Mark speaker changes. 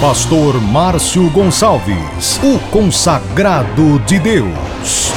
Speaker 1: Pastor Márcio Gonçalves, o consagrado de Deus.